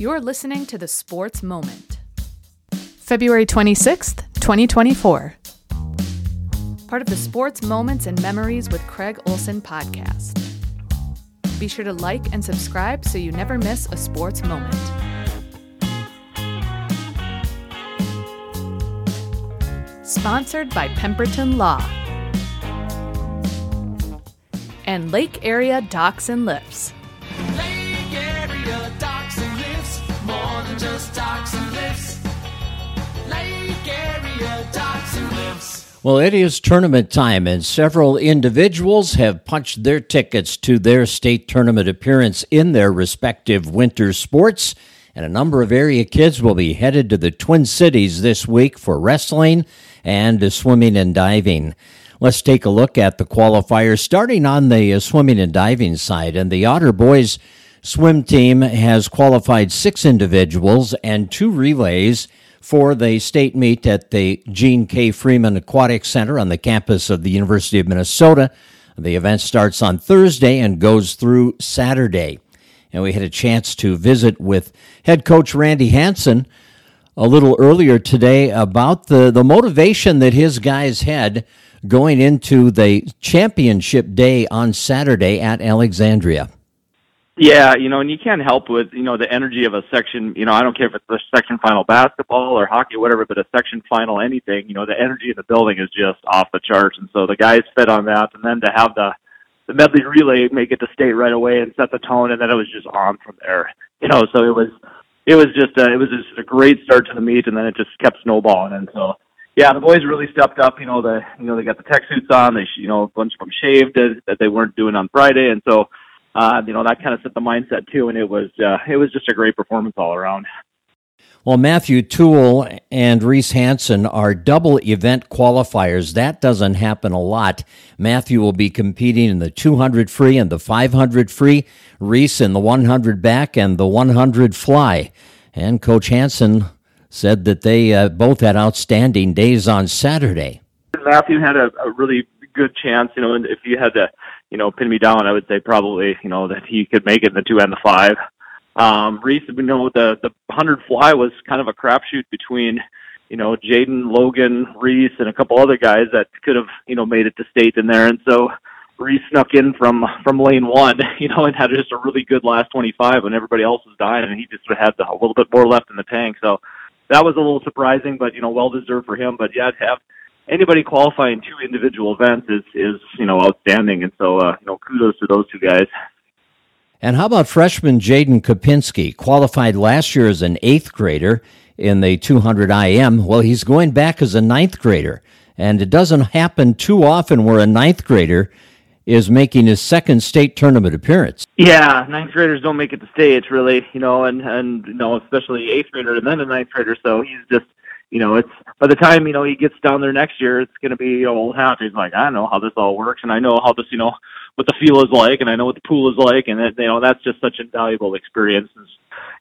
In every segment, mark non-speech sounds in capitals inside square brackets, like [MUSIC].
You're listening to the Sports Moment. February 26th, 2024. Part of the Sports Moments and Memories with Craig Olson podcast. Be sure to like and subscribe so you never miss a sports moment. Sponsored by Pemberton Law and Lake Area Docks and Lifts. Well, it is tournament time, and several individuals have punched their tickets to their state tournament appearance in their respective winter sports. And a number of area kids will be headed to the Twin Cities this week for wrestling and swimming and diving. Let's take a look at the qualifiers, starting on the swimming and diving side. And the Otter Boys swim team has qualified six individuals and two relays for the state meet at the Jean K. Freeman Aquatic Center on the campus of the University of Minnesota. The event starts on Thursday and goes through Saturday. And we had a chance to visit with head coach Randy Hansen a little earlier today about the, the motivation that his guys had going into the championship day on Saturday at Alexandria. Yeah, you know, and you can't help with you know the energy of a section. You know, I don't care if it's a section final basketball or hockey, or whatever, but a section final anything. You know, the energy in the building is just off the charts, and so the guys fed on that. And then to have the the medley relay make it to state right away and set the tone, and then it was just on from there. You know, so it was it was just a, it was just a great start to the meet, and then it just kept snowballing. And so yeah, the boys really stepped up. You know, the you know they got the tech suits on. They you know a bunch of them shaved that they weren't doing on Friday, and so uh, you know that kind of set the mindset too. And it was uh, it was just a great performance all around. Well, Matthew Toole and Reese Hansen are double event qualifiers. That doesn't happen a lot. Matthew will be competing in the 200 free and the 500 free. Reese in the 100 back and the 100 fly. And Coach Hansen said that they uh, both had outstanding days on Saturday. Matthew had a, a really good chance. You know, and if you had to, you know, pin me down, I would say probably, you know, that he could make it in the two and the five. Um, Reese, we know the the hundred fly was kind of a crapshoot between, you know, Jaden, Logan, Reese, and a couple other guys that could have, you know, made it to state in there. And so Reese snuck in from from lane one, [LAUGHS] you know, and had just a really good last twenty five when everybody else was dying, and he just had a little bit more left in the tank. So that was a little surprising, but you know, well deserved for him. But yeah, to have anybody qualifying two individual events is is you know outstanding, and so uh, you know, kudos to those two guys. And how about freshman Jaden Kopinski, qualified last year as an eighth grader in the 200 IM? Well, he's going back as a ninth grader. And it doesn't happen too often where a ninth grader is making his second state tournament appearance. Yeah, ninth graders don't make it to states really, you know, and and you know, especially eighth grader and then a ninth grader. So he's just, you know, it's by the time you know he gets down there next year, it's going to be old hat. He's like, I know how this all works, and I know how this, you know, what the feel is like, and I know what the pool is like, and that, you know, that's just such a valuable experience.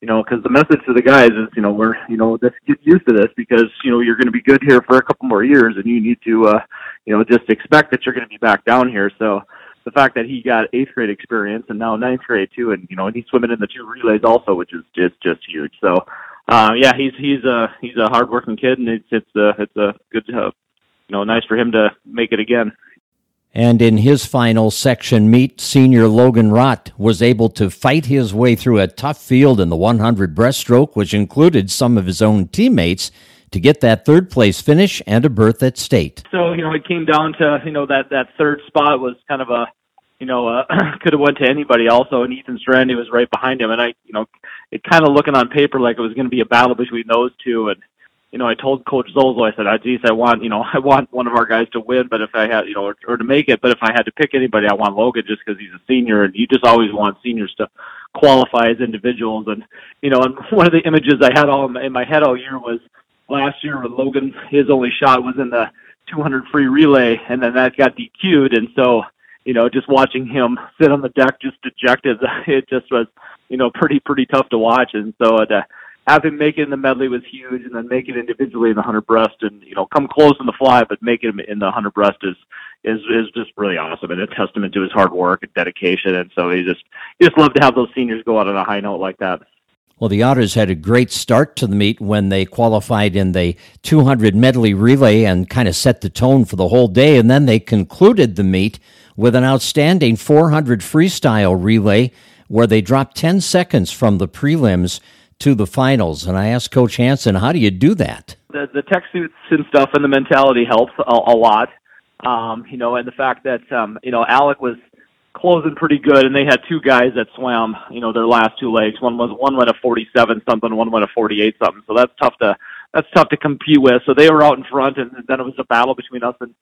You know, because the message to the guys is, you know, we're, you know, just get used to this because you know you're going to be good here for a couple more years, and you need to, uh, you know, just expect that you're going to be back down here. So the fact that he got eighth grade experience and now ninth grade too, and you know, and he's swimming in the two relays also, which is just just huge. So, uh, yeah, he's he's a he's a hardworking kid, and it's it's a it's a good, uh, you know, nice for him to make it again. And in his final section meet, senior Logan Rott was able to fight his way through a tough field in the 100 breaststroke, which included some of his own teammates, to get that third place finish and a berth at state. So you know, it came down to you know that that third spot was kind of a you know uh, [CLEARS THROAT] could have went to anybody also, and Ethan Strandy was right behind him, and I you know it kind of looking on paper like it was going to be a battle between those two, and you know, I told Coach Zolzo, I said, oh, geez, I want, you know, [LAUGHS] I want one of our guys to win, but if I had, you know, or, or to make it, but if I had to pick anybody, I want Logan just because he's a senior, and you just always want seniors to qualify as individuals. And you know, and [LAUGHS] one of the images I had all in my head all year was last year when Logan, his only shot was in the 200 free relay, and then that got DQ'd, and so you know, just watching him sit on the deck just dejected, [LAUGHS] it just was, you know, pretty pretty tough to watch. And so uh, have him make it in the medley was huge, and then make it individually in the hundred breast, and you know come close in the fly, but make it in the hundred breast is is is just really awesome and a testament to his hard work and dedication. And so he just he just love to have those seniors go out on a high note like that. Well, the Otters had a great start to the meet when they qualified in the 200 medley relay and kind of set the tone for the whole day. And then they concluded the meet with an outstanding 400 freestyle relay where they dropped 10 seconds from the prelims to the finals. And I asked Coach Hansen, how do you do that? The, the tech suits and stuff and the mentality helps a, a lot. Um, you know, and the fact that, um, you know, Alec was – closing pretty good, and they had two guys that swam, you know, their last two legs. One was one went a 47 something, one went a 48 something. So that's tough to that's tough to compete with. So they were out in front, and then it was a battle between us and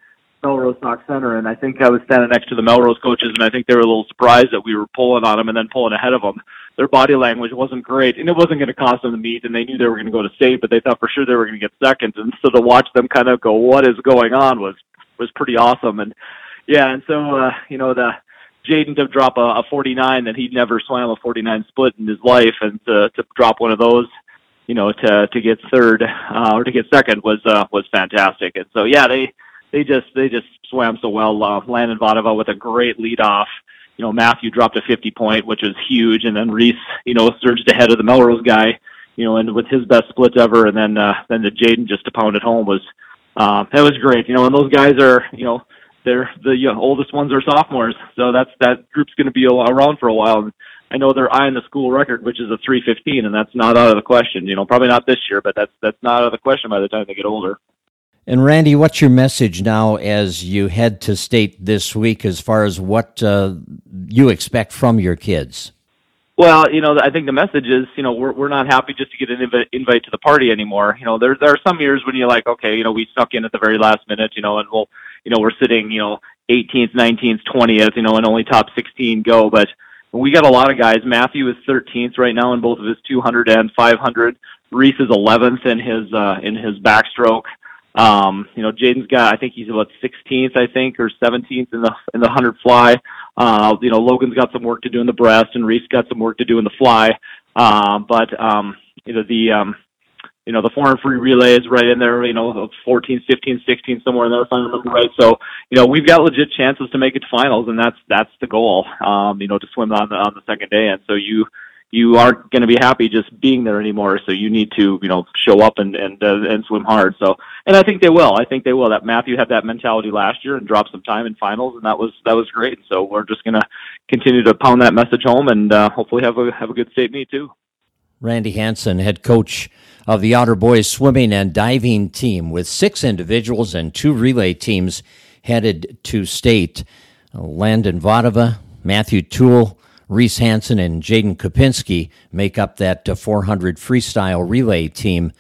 Melrose Sauk Centre. And I think I was standing next to the Melrose coaches, and I think they were a little surprised that we were pulling on them and then pulling ahead of them. Their body language wasn't great, and it wasn't going to cost them the meet. And they knew they were going to go to state, but they thought for sure they were going to get second. And so to watch them kind of go, "What is going on?" was was pretty awesome. And yeah, and so uh, you know the Jaden to drop a, a 49 that he'd never swam a 49 split in his life, and to to drop one of those, you know, to to get third uh, or to get second was uh, was fantastic. And so yeah, they they just they just swam so well. Uh, Landon Vadova with a great lead off. You know, Matthew dropped a 50 point, which was huge, and then Reese, you know, surged ahead of the Melrose guy, you know, and with his best splits ever, and then uh, then the Jaden just to pound it home was uh, that was great. You know, and those guys are, you know, they're the you know, oldest ones are sophomores, so that's that group's going to be around for a while. And I know they're eyeing the school record, which is a 315, and that's not out of the question. You know, probably not this year, but that's that's not out of the question by the time they get older. And Randy, what's your message now as you head to state this week, as far as what uh, you expect from your kids? Well, you know, I think the message is, you know, we're we're not happy just to get an inv- invite to the party anymore. You know, there there are some years when you're like, okay, you know, we snuck in at the very last minute, you know, and we'll, you know, we're sitting, you know, 18th, 19th, 20th, you know, and only top 16 go. But we got a lot of guys. Matthew is 13th right now in both of his 200 and 500. Reese is 11th in his uh, in his backstroke. Um, you know, Jaden's got, I think he's about 16th, I think, or 17th in the in the 100 fly. Uh, you know, Logan's got some work to do in the breast, and Reese got some work to do in the fly. Uh, but um, you know, the um, you know, the foreign free relay is right in there, you know, 14, 15, 16, somewhere in there, if I remember right. So, you know, we've got legit chances to make it to finals, and that's that's the goal. Um, you know, to swim on the on the second day, and so you you aren't going to be happy just being there anymore. So you need to, you know, show up and and uh, and swim hard. So, and I think they will. I think they will. That Matthew had that mentality last year and dropped some time in finals, and that was that was great. So we're just going to continue to pound that message home, and uh, hopefully have a have a good state meet too. Randy Hansen, head coach of the Otter Boys swimming and diving team, with six individuals and two relay teams headed to state. Landon Vadova, Matthew Toole, Reese Hansen and Jaden Kopinski make up that uh, 400 freestyle relay team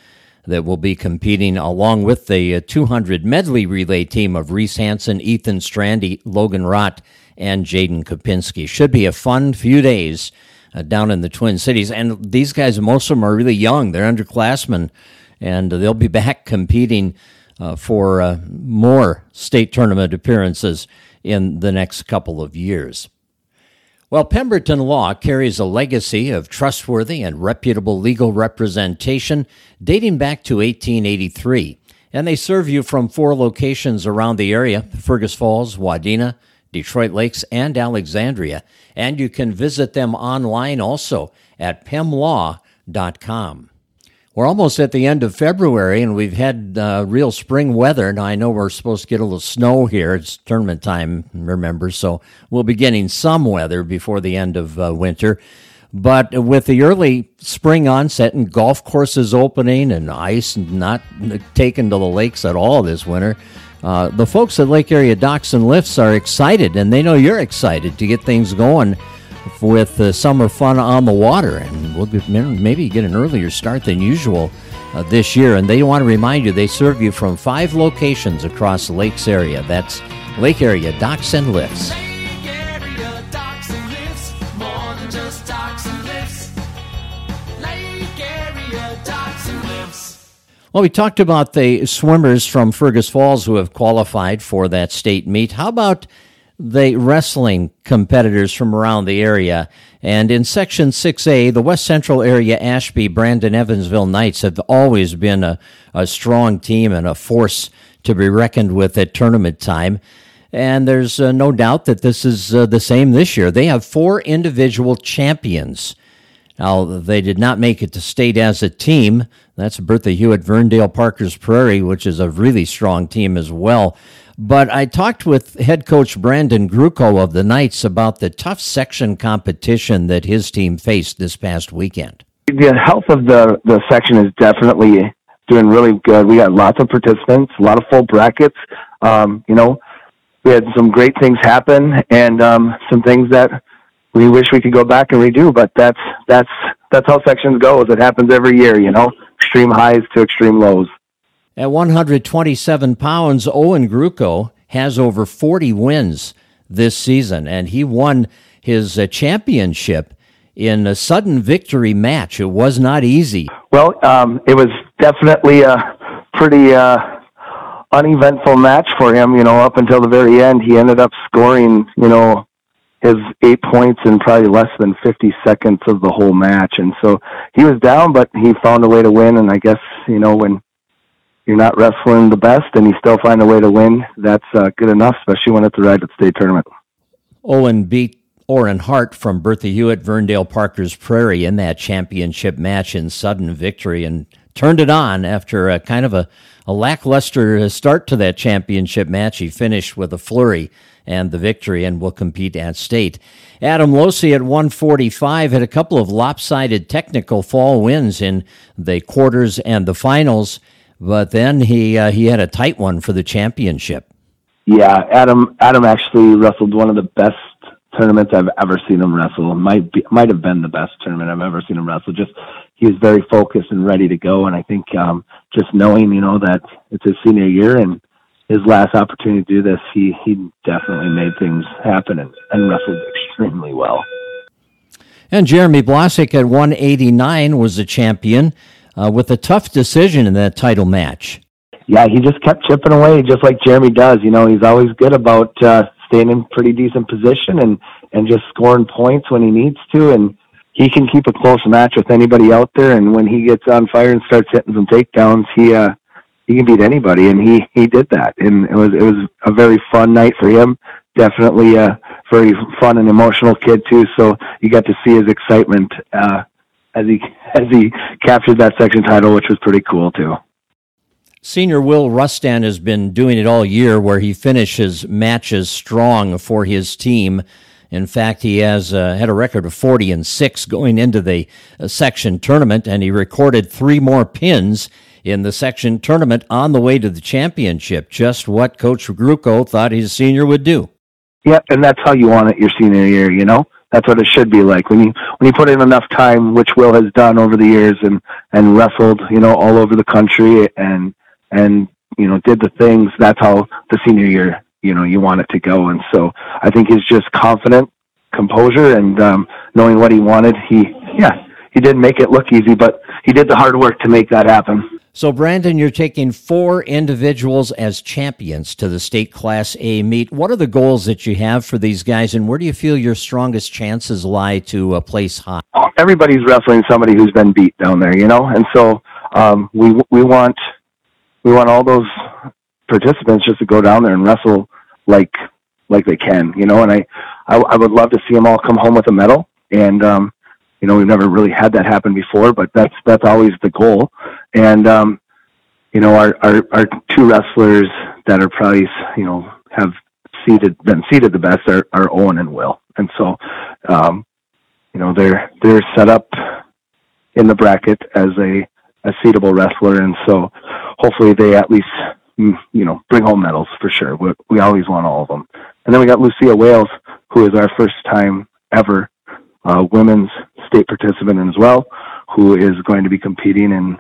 that will be competing along with the uh, 200 medley relay team of Reese Hansen, Ethan Strandy, Logan Rott, and Jaden Kopinski. Should be a fun few days uh, down in the Twin Cities. And these guys, most of them are really young. They're underclassmen, and they'll be back competing uh, for uh, more state tournament appearances in the next couple of years. Well, Pemberton Law carries a legacy of trustworthy and reputable legal representation dating back to 1883, and they serve you from four locations around the area Fergus Falls, Wadena, Detroit Lakes, and Alexandria. And you can visit them online also at pemlaw.com. We're almost at the end of February, and we've had uh, real spring weather. Now, I know we're supposed to get a little snow here. It's tournament time, remember, so we'll be getting some weather before the end of uh, winter. But with the early spring onset and golf courses opening and ice not taken to the lakes at all this winter, uh, the folks at Lake Area Docks and Lifts are excited, and they know you're excited to get things going with uh, summer fun on the water, and we'll maybe get an earlier start than usual uh, this year. And they want to remind you they serve you from five locations across the lakes area. That's Lake Area Docks and Lifts. Well, we talked about the swimmers from Fergus Falls who have qualified for that state meet. How about the wrestling competitors from around the area. And in Section 6A, the West Central area Ashby, Brandon, Evansville Knights have always been a, a strong team and a force to be reckoned with at tournament time. And there's uh, no doubt that this is uh, the same this year. They have four individual champions Now, they did not make it to state as a team. That's Bertha Hewitt, Verndale Parkers Prairie, which is a really strong team as well. But I talked with head coach Brandon Gruchow of the Knights about the tough section competition that his team faced this past weekend. The health of the, the section is definitely doing really good. We got lots of participants, a lot of full brackets. Um, you know, we had some great things happen and um, some things that we wish we could go back and redo, but that's that's that's how sections goes. It happens every year, you know, extreme highs to extreme lows. At 127 pounds, Owen Gruchow has over 40 wins this season, and he won his uh, championship in a sudden victory match. It was not easy. Well, um, it was definitely a pretty uh, uneventful match for him. You know, up until the very end, he ended up scoring, you know, his eight points in probably less than 50 seconds of the whole match. And so he was down, but he found a way to win. And I guess, you know, when you're not wrestling the best and you still find a way to win, that's uh, good enough, especially when it's a at state tournament. Owen beat Orrin Hart from Bertha Hewitt, Verndale Parkers Prairie in that championship match in sudden victory and turned it on after a kind of a, a lackluster start to that championship match. He finished with a flurry and the victory and will compete at state. Adam Losey at 145 had a couple of lopsided technical fall wins in the quarters and the finals. But then he uh, he had a tight one for the championship. Yeah, Adam Adam actually wrestled one of the best tournaments I've ever seen him wrestle. Might be, might have been the best tournament I've ever seen him wrestle. Just he was very focused and ready to go. And I think um, just knowing you know that it's his senior year and his last opportunity to do this, he he definitely made things happen and, and wrestled extremely well. And Jeremy Blasick at 189 was the champion uh, with a tough decision in that title match. Yeah, he just kept chipping away, just like Jeremy does. You know, he's always good about uh, staying in pretty decent position and and just scoring points when he needs to. And he can keep a close match with anybody out there. And when he gets on fire and starts hitting some takedowns, he uh, he can beat anybody. And he he did that. And it was it was a very fun night for him. Definitely a very fun and emotional kid too. So you got to see his excitement. Uh, as he [LAUGHS] as he captured that section title, which was pretty cool too. Senior Will Rustan has been doing it all year, where he finishes matches strong for his team. In fact, he has uh, had a record of 40 and 6 going into the uh, section tournament, and he recorded three more pins in the section tournament on the way to the championship. Just what Coach Gruchow thought his senior would do. Yep, and that's how you want it your senior year, you know? That's what it should be like when you when you put in enough time, which Will has done over the years, and and wrestled, you know, all over the country, and and you know did the things. That's how the senior year, you know, you want it to go. And so I think he's just confident, composure, and um, knowing what he wanted. He yeah, he didn't make it look easy, but he did the hard work to make that happen. So, Brandon, you're taking four individuals as champions to the state Class A meet. What are the goals that you have for these guys, and where do you feel your strongest chances lie to uh, place high? Everybody's wrestling somebody who's been beat down there, you know, and so um, we we want we want all those participants just to go down there and wrestle like like they can, you know. And I I, I would love to see them all come home with a medal, and um, you know we've never really had that happen before, but that's that's always the goal. And um, you know our, our our two wrestlers that are probably you know have seated been seated the best are, are Owen and Will, and so um, you know they're they're set up in the bracket as a a seatable wrestler, and so hopefully they at least mm, you know bring home medals for sure. We, we always want all of them. And then we got Lucia Wales, who is our first time ever uh, women's state participant as well, who is going to be competing and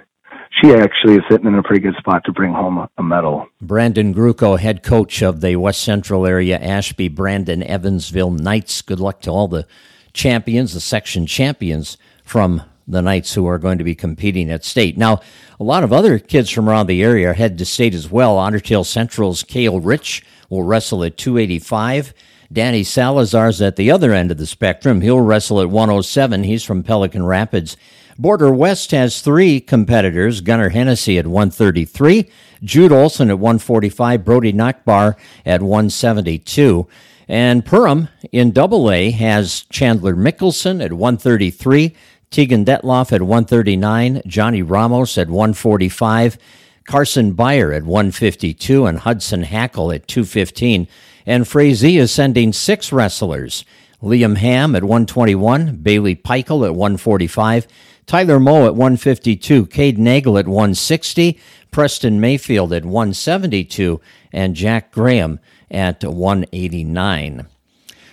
she actually is sitting in a pretty good spot to bring home a medal. Brandon Gruchow, head coach of the West Central area Ashby Brandon Evansville Knights. Good luck to all the champions, the section champions from the Knights who are going to be competing at state. Now, a lot of other kids from around the area are headed to state as well. Tail Central's Kale Rich will wrestle at 285. Danny Salazar's at the other end of the spectrum. He'll wrestle at 107. He's from Pelican Rapids. Border West has three competitors Gunnar Hennessy at 133, Jude Olson at 145, Brody Nachbar at 172. And Perham in Double A has Chandler Mickelson at 133, Tegan Detloff at 139, Johnny Ramos at 145, Carson Beyer at 152, and Hudson Hackle at 215. And Frazee is sending six wrestlers Liam Ham at 121, Bailey Peichel at 145, Tyler Moe at 152, Cade Nagel at 160, Preston Mayfield at 172, and Jack Graham at 189.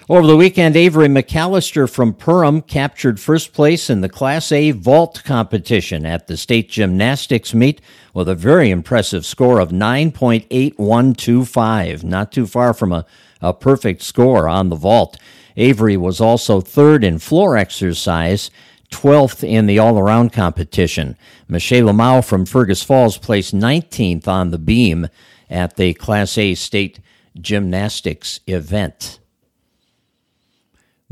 Over the weekend, Avery McAllister from Perham captured first place in the Class A vault competition at the state gymnastics meet with a very impressive score of 9.8125. Not too far from a, a perfect score on the vault. Avery was also third in floor exercise, 12th in the all around competition. Michelle Lamau from Fergus Falls placed 19th on the beam at the Class A state gymnastics event.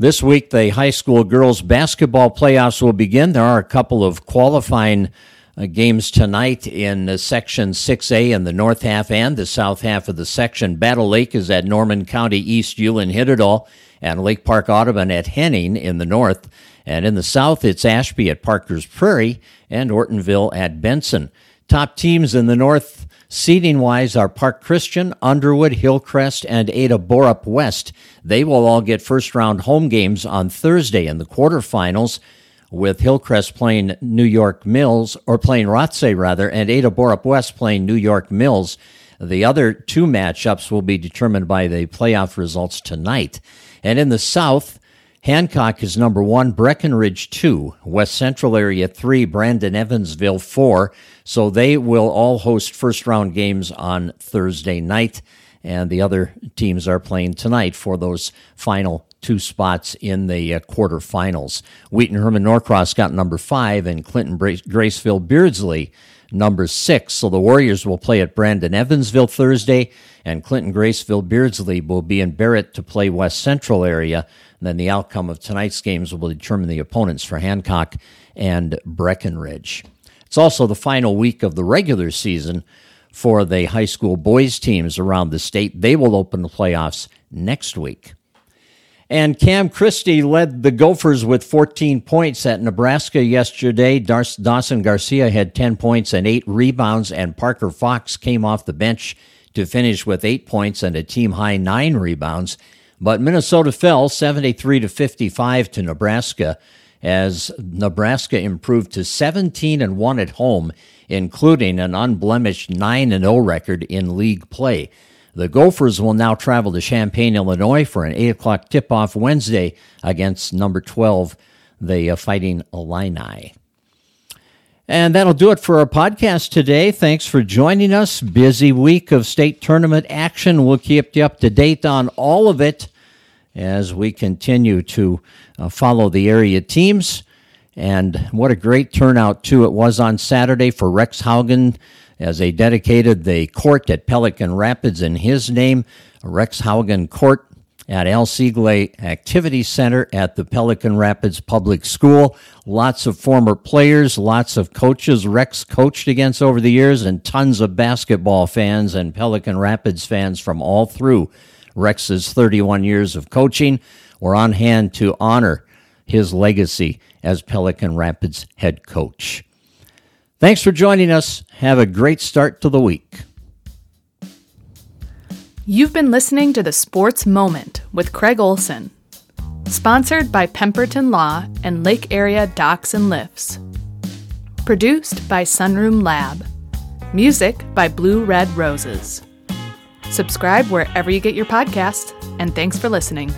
This week, the high school girls basketball playoffs will begin. There are a couple of qualifying uh, games tonight in uh, Section 6A in the north half and the south half of the section. Battle Lake is at Norman County East Ulen Hitterdal and Lake Park Audubon at Henning in the north. And in the south, it's Ashby at Parker's Prairie and Ortonville at Benson. Top teams in the north Seating wise are Park Christian, Underwood, Hillcrest, and Ada Borup West. They will all get first round home games on Thursday in the quarterfinals, with Hillcrest playing New York Mills, or playing Rothsay rather, and Ada Borup West playing New York Mills. The other two matchups will be determined by the playoff results tonight. And in the South, Hancock is number one, Breckenridge two, West Central area three, Brandon Evansville four. So they will all host first round games on Thursday night, and the other teams are playing tonight for those final two spots in the uh, quarterfinals. Wheaton Herman Norcross got number five, and Clinton Graceville Beardsley number six. So the Warriors will play at Brandon Evansville Thursday, and Clinton Graceville Beardsley will be in Barrett to play West Central area then the outcome of tonight's games will determine the opponents for Hancock and Breckenridge. It's also the final week of the regular season for the high school boys teams around the state. They will open the playoffs next week. And Cam Christie led the Gophers with 14 points at Nebraska yesterday. Dawson Garcia had 10 points and 8 rebounds, and Parker Fox came off the bench to finish with 8 points and a team high 9 rebounds. But Minnesota fell 73 to 55 to Nebraska as Nebraska improved to 17 and 1 at home, including an unblemished 9 and 0 record in league play. The Gophers will now travel to Champaign, Illinois for an 8 o'clock tip off Wednesday against number 12, the uh, Fighting Illini. And that'll do it for our podcast today. Thanks for joining us. Busy week of state tournament action. We'll keep you up to date on all of it as we continue to uh, follow the area teams. And what a great turnout, too, it was on Saturday for Rex Haugen as they dedicated the court at Pelican Rapids in his name. Rex Haugen Court at Al Siegle Activity Center at the Pelican Rapids Public School. Lots of former players, lots of coaches Rex coached against over the years, and tons of basketball fans and Pelican Rapids fans from all through Rex's 31 years of coaching were on hand to honor his legacy as Pelican Rapids head coach. Thanks for joining us. Have a great start to the week. You've been listening to the Sports Moment with Craig Olson, sponsored by Pemberton Law and Lake Area Docks and Lifts. Produced by Sunroom Lab. Music by Blue Red Roses. Subscribe wherever you get your podcasts, and thanks for listening.